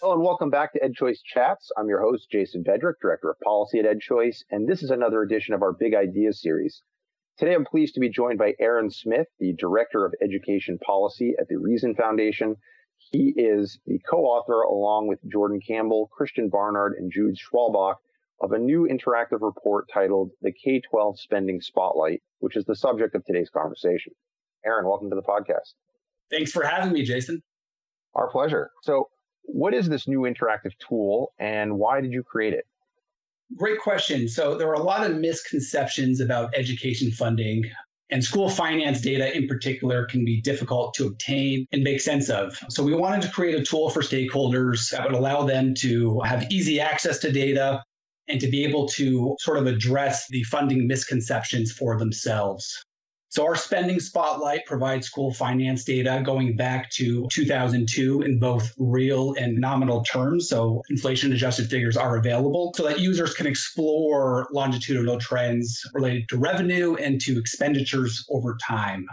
Hello and welcome back to EdChoice Chats. I'm your host, Jason Bedrick, Director of Policy at EdChoice, and this is another edition of our Big Ideas series. Today I'm pleased to be joined by Aaron Smith, the Director of Education Policy at the Reason Foundation. He is the co-author, along with Jordan Campbell, Christian Barnard, and Jude Schwalbach, of a new interactive report titled The K-12 Spending Spotlight, which is the subject of today's conversation. Aaron, welcome to the podcast. Thanks for having me, Jason. Our pleasure. So, what is this new interactive tool and why did you create it? Great question. So, there are a lot of misconceptions about education funding, and school finance data in particular can be difficult to obtain and make sense of. So, we wanted to create a tool for stakeholders that would allow them to have easy access to data and to be able to sort of address the funding misconceptions for themselves. So our spending spotlight provides school finance data going back to 2002 in both real and nominal terms. So inflation adjusted figures are available so that users can explore longitudinal trends related to revenue and to expenditures over time.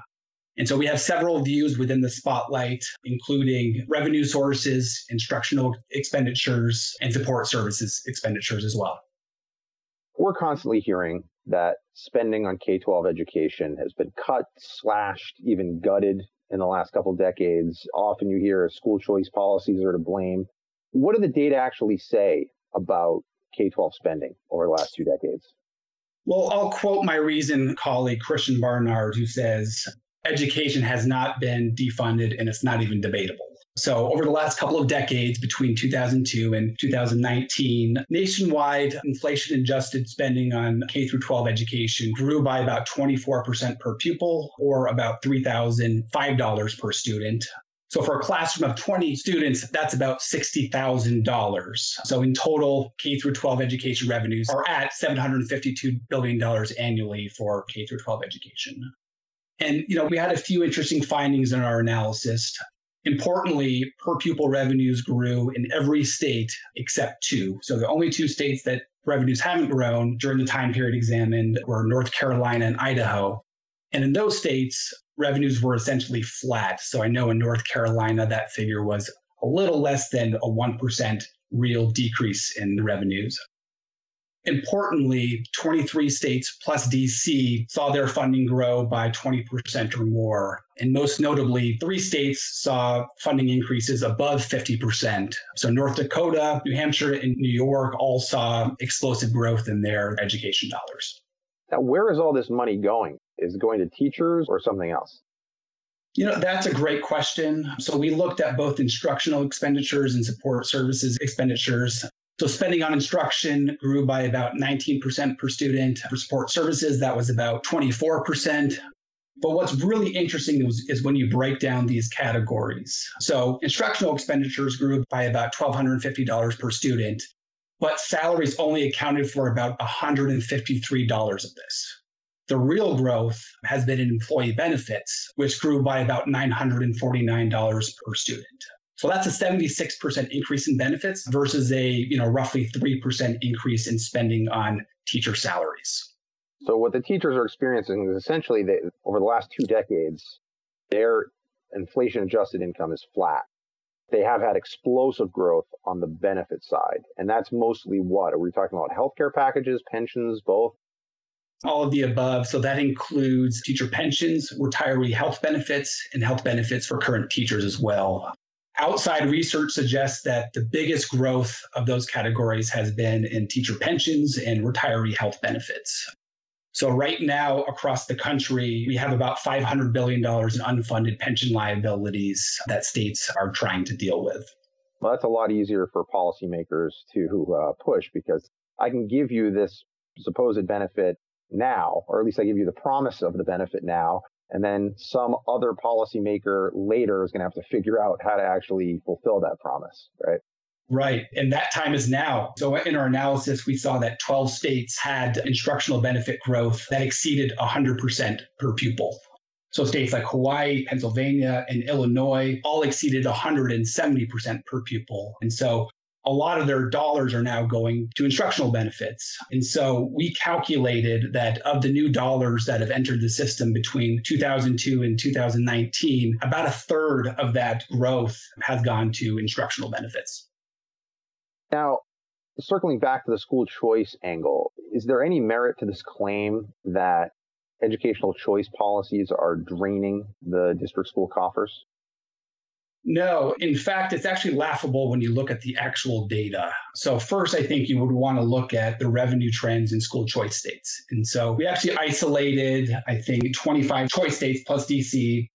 And so we have several views within the spotlight, including revenue sources, instructional expenditures, and support services expenditures as well. We're constantly hearing that spending on K 12 education has been cut, slashed, even gutted in the last couple decades. Often you hear school choice policies are to blame. What do the data actually say about K 12 spending over the last two decades? Well, I'll quote my Reason colleague, Christian Barnard, who says education has not been defunded and it's not even debatable. So, over the last couple of decades, between 2002 and 2019, nationwide inflation adjusted spending on K through 12 education grew by about 24% per pupil, or about $3,005 per student. So, for a classroom of 20 students, that's about $60,000. So, in total, K through 12 education revenues are at $752 billion annually for K through 12 education. And, you know, we had a few interesting findings in our analysis. Importantly, per pupil revenues grew in every state except two. So the only two states that revenues haven't grown during the time period examined were North Carolina and Idaho. And in those states, revenues were essentially flat. So I know in North Carolina, that figure was a little less than a 1% real decrease in the revenues. Importantly, 23 states plus DC saw their funding grow by 20% or more. And most notably, three states saw funding increases above 50%. So North Dakota, New Hampshire, and New York all saw explosive growth in their education dollars. Now, where is all this money going? Is it going to teachers or something else? You know, that's a great question. So we looked at both instructional expenditures and support services expenditures. So spending on instruction grew by about 19% per student. For support services, that was about 24%. But what's really interesting is, is, when you break down these categories. So instructional expenditures grew by about $1,250 per student, but salaries only accounted for about $153 of this. The real growth has been in employee benefits, which grew by about $949 per student. So that's a 76% increase in benefits versus a, you know, roughly 3% increase in spending on teacher salaries. So what the teachers are experiencing is essentially that over the last two decades, their inflation adjusted income is flat. They have had explosive growth on the benefit side. And that's mostly what? Are we talking about healthcare packages, pensions, both? All of the above. So that includes teacher pensions, retiree health benefits, and health benefits for current teachers as well. Outside research suggests that the biggest growth of those categories has been in teacher pensions and retiree health benefits. So, right now across the country, we have about $500 billion in unfunded pension liabilities that states are trying to deal with. Well, that's a lot easier for policymakers to uh, push because I can give you this supposed benefit now, or at least I give you the promise of the benefit now, and then some other policymaker later is going to have to figure out how to actually fulfill that promise, right? Right. And that time is now. So in our analysis, we saw that 12 states had instructional benefit growth that exceeded 100% per pupil. So states like Hawaii, Pennsylvania, and Illinois all exceeded 170% per pupil. And so a lot of their dollars are now going to instructional benefits. And so we calculated that of the new dollars that have entered the system between 2002 and 2019, about a third of that growth has gone to instructional benefits. Now, circling back to the school choice angle, is there any merit to this claim that educational choice policies are draining the district school coffers? No, in fact, it's actually laughable when you look at the actual data. So, first, I think you would want to look at the revenue trends in school choice states. And so, we actually isolated, I think, 25 choice states plus DC.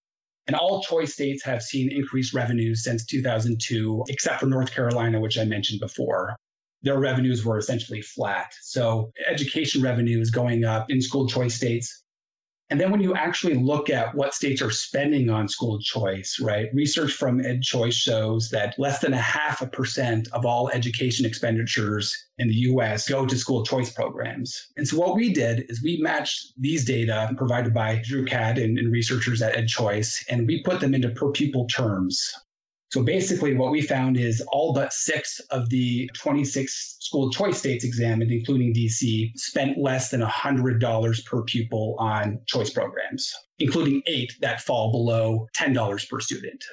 And all choice states have seen increased revenues since 2002, except for North Carolina, which I mentioned before. Their revenues were essentially flat. So, education revenue is going up in school choice states. And then when you actually look at what states are spending on school choice, right? Research from EdChoice shows that less than a half a percent of all education expenditures in the US go to school choice programs. And so what we did is we matched these data provided by Drew Catt and, and researchers at EdChoice, and we put them into per pupil terms. So basically, what we found is all but six of the 26 school choice states examined, including DC, spent less than $100 per pupil on choice programs, including eight that fall below $10 per student.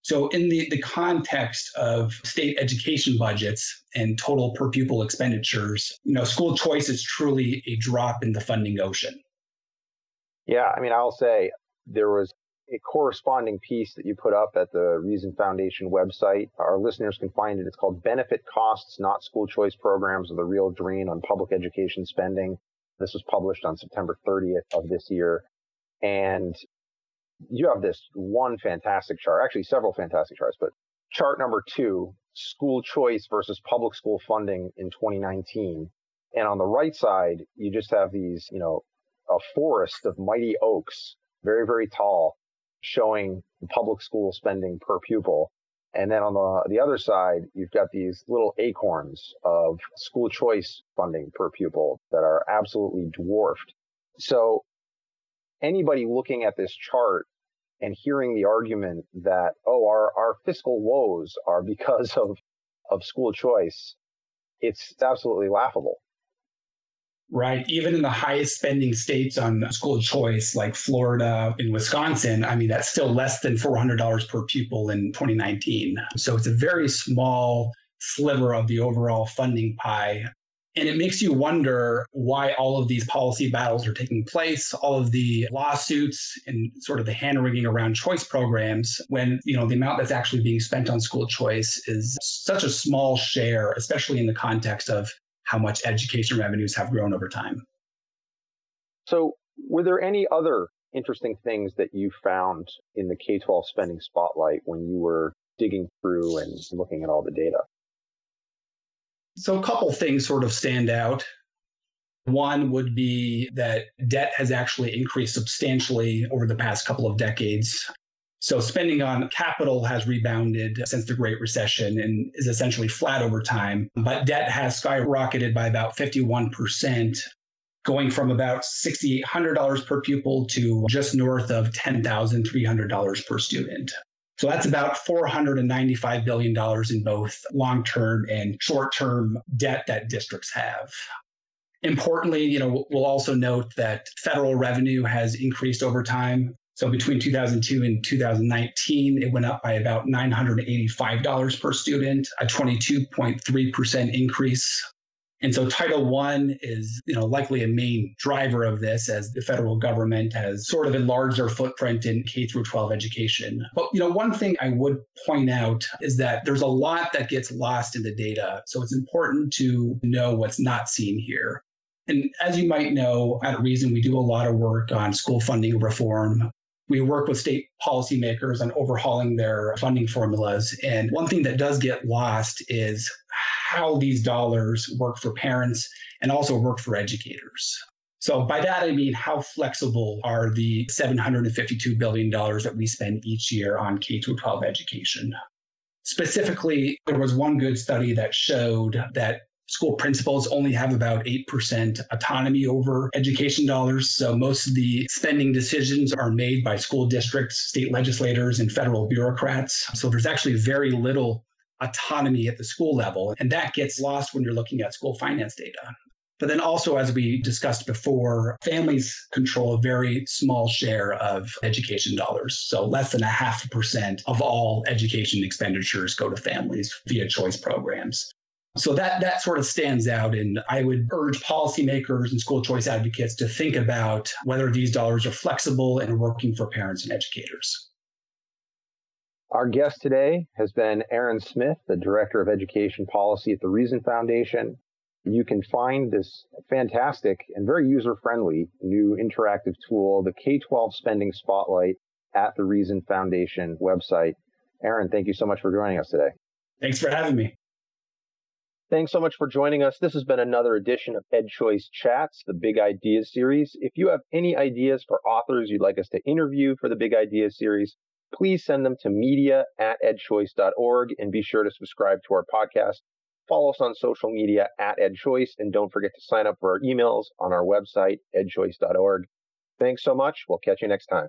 So, in the, the context of state education budgets and total per pupil expenditures, you know, school choice is truly a drop in the funding ocean. Yeah, I mean, I'll say there was a corresponding piece that you put up at the Reason Foundation website. Our listeners can find it. It's called Benefit Costs, Not School Choice Programs, of the Real Drain on Public Education Spending. This was published on September 30th of this year. And you have this one fantastic chart, actually several fantastic charts, but chart number two, school choice versus public school funding in 2019. And on the right side, you just have these, you know, a forest of mighty oaks, very, very tall, showing the public school spending per pupil. And then on the, the other side, you've got these little acorns of school choice funding per pupil that are absolutely dwarfed. So anybody looking at this chart and hearing the argument that, oh, our, our fiscal woes are because of, of school choice, it's absolutely laughable right? Even in the highest spending states on school choice, like Florida and Wisconsin, I mean, that's still less than $400 per pupil in 2019. So it's a very small sliver of the overall funding pie. And it makes you wonder why all of these policy battles are taking place, all of the lawsuits and sort of the hand wringing around choice programs when, you know, the amount that's actually being spent on school choice is such a small share, especially in the context of how much education revenues have grown over time. So, were there any other interesting things that you found in the K 12 spending spotlight when you were digging through and looking at all the data? So, a couple things sort of stand out. One would be that debt has actually increased substantially over the past couple of decades. So spending on capital has rebounded since the Great Recession and is essentially flat over time. But debt has skyrocketed by about 51%, going from about $6,800 per pupil to just north of $10,300 per student. So that's about $495 billion in both long term and short term debt that districts have. Importantly, you know, we'll also note that federal revenue has increased over time. So between 2002 and 2019, it went up by about $985 per student, a 22.3% increase. And so Title I is, you know, likely a main driver of this as the federal government has sort of enlarged their footprint in K through 12 education. But, you know, one thing I would point out is that there's a lot that gets lost in the data. So it's important to know what's not seen here. And as you might know, at Reason, we do a lot of work on school funding reform. We work with state policymakers on overhauling their funding formulas. And one thing that does get lost is how these dollars work for parents and also work for educators. So by that I mean how flexible are the $752 billion that we spend each year on K 12 education. Specifically, there was one good study that showed that school principals only have about 8% autonomy over education dollars. So most of the spending decisions are made by school districts, state legislators, and federal bureaucrats. So there's actually very little autonomy at the school level. And that gets lost when you're looking at school finance data. But then also, as we discussed before, families control a very small share of education dollars. So less than a half percent of all education expenditures go to families via choice programs. So that that sort of stands out. And I would urge policymakers and school choice advocates to think about whether these dollars are flexible and working for parents and educators. Our guest today has been Aaron Smith, the Director of Education Policy at the Reason Foundation. You can find this fantastic and very user friendly new interactive tool, the K 12 Spending Spotlight, at the Reason Foundation website. Aaron, thank you so much for joining us today. Thanks for having me. Thanks so much for joining us. This has been another edition of EdChoice Chats, the Big Ideas series. If you have any ideas for authors you'd like us to interview for the Big Ideas series, please send them to media at edchoice.org and be sure to subscribe to our podcast. Follow us on social media at EdChoice and don't forget to sign up for our emails on our website, edchoice.org. Thanks so much. We'll catch you next time.